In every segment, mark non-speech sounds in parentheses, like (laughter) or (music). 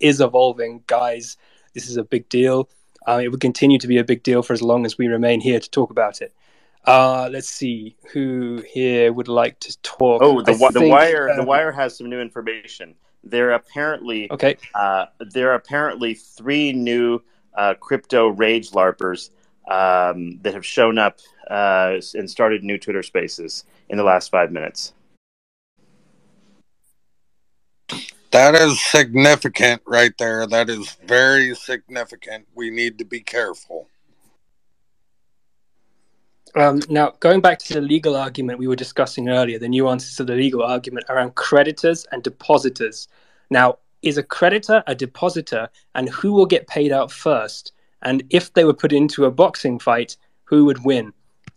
is evolving, guys. This is a big deal. Uh, it will continue to be a big deal for as long as we remain here to talk about it. Uh, let's see who here would like to talk. Oh, the, think, the wire. Um, the wire has some new information. There are apparently okay. Uh, there are apparently three new uh, crypto rage larpers um, that have shown up uh, and started new Twitter Spaces in the last five minutes. That is significant right there. That is very significant. We need to be careful. Um, now, going back to the legal argument we were discussing earlier, the nuances of the legal argument around creditors and depositors. Now, is a creditor a depositor, and who will get paid out first? And if they were put into a boxing fight, who would win?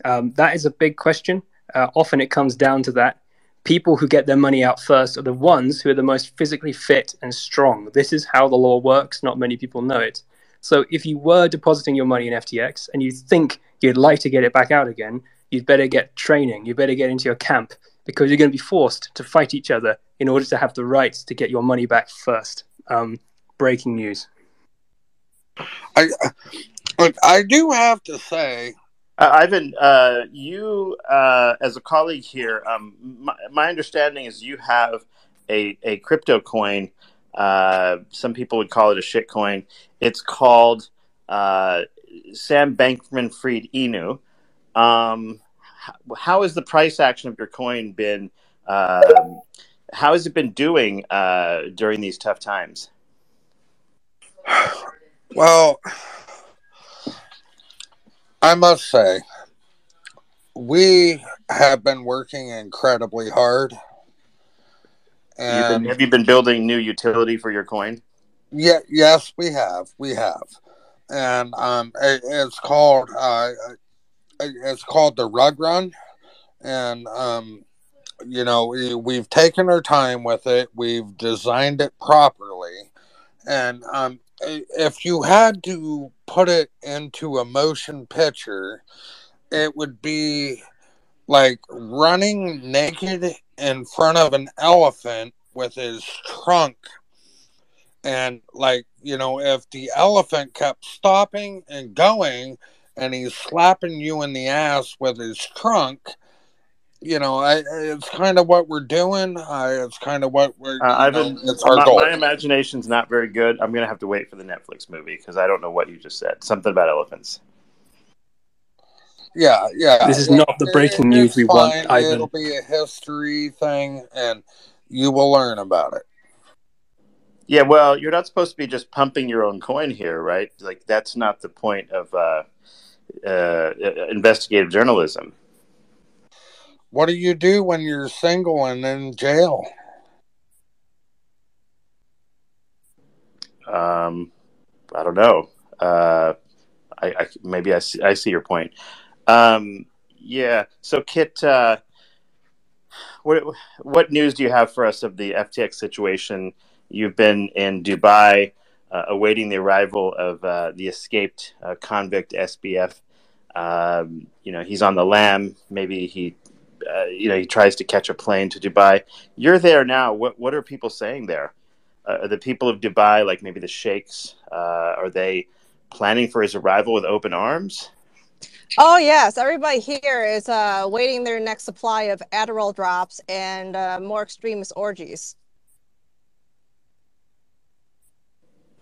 Um, that is a big question. Uh, often it comes down to that people who get their money out first are the ones who are the most physically fit and strong. This is how the law works. Not many people know it. So if you were depositing your money in FTX and you think you'd like to get it back out again, you'd better get training. You better get into your camp because you're going to be forced to fight each other in order to have the rights to get your money back first. Um, breaking news. I, I do have to say uh, Ivan, uh, you uh, as a colleague here, um, my, my, understanding is you have a, a crypto coin. Uh, some people would call it a shit coin. It's called uh, Sam Bankman Fried Inu. Um, how, how has the price action of your coin been? Um, how has it been doing uh, during these tough times? (sighs) Well, I must say, we have been working incredibly hard. And been, have you been building new utility for your coin? Yeah, yes, we have. We have, and um, it, it's called uh, it's called the Rug Run, and um, you know we, we've taken our time with it. We've designed it properly, and um, if you had to put it into a motion picture, it would be like running naked in front of an elephant with his trunk. And, like, you know, if the elephant kept stopping and going and he's slapping you in the ass with his trunk, you know, I, it's kind of what we're doing. I, it's kind of what we're. Uh, I've been. It's our my, goal. My imagination's not very good. I'm gonna have to wait for the Netflix movie because I don't know what you just said. Something about elephants. Yeah, yeah. This is not the breaking it, news we fine. want. Ivan. It'll be a history thing, and you will learn about it. Yeah, well, you're not supposed to be just pumping your own coin here, right? Like that's not the point of uh, uh, investigative journalism. What do you do when you're single and in jail? Um, I don't know. Uh, I, I maybe I see, I see your point. Um, yeah. So, Kit, uh, what what news do you have for us of the FTX situation? You've been in Dubai, uh, awaiting the arrival of uh, the escaped uh, convict SBF. Um, you know, he's on the lam. Maybe he uh, you know, he tries to catch a plane to Dubai. You're there now. What what are people saying there? Uh, are the people of Dubai, like maybe the sheikhs, uh, are they planning for his arrival with open arms? Oh yes, everybody here is uh, waiting their next supply of Adderall drops and uh, more extremist orgies.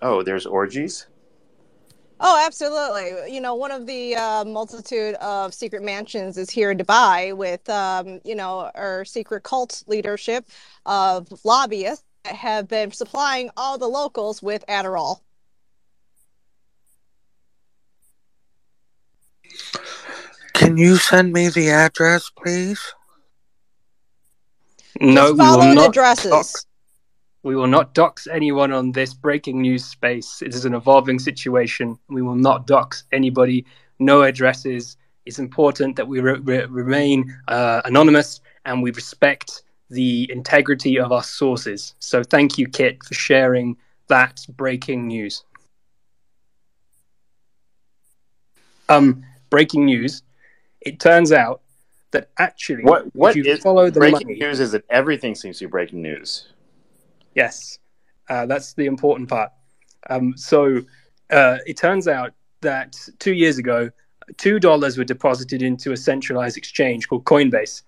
Oh, there's orgies. Oh, absolutely. You know, one of the uh, multitude of secret mansions is here in Dubai with, um, you know, our secret cult leadership of lobbyists that have been supplying all the locals with Adderall. Can you send me the address, please? No, Just follow the addresses. We will not dox anyone on this breaking news space. It is an evolving situation. We will not dox anybody. No addresses. It's important that we re- re- remain uh, anonymous and we respect the integrity of our sources. So thank you, Kit, for sharing that breaking news. Um, breaking news. It turns out that actually, what what is follow the breaking money, news is that everything seems to be breaking news. Yes. Uh, that's the important part. Um, so uh, it turns out that two years ago, two dollars were deposited into a centralized exchange called Coinbase,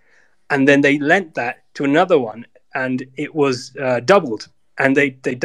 and then they lent that to another one, and it was uh, doubled. And they they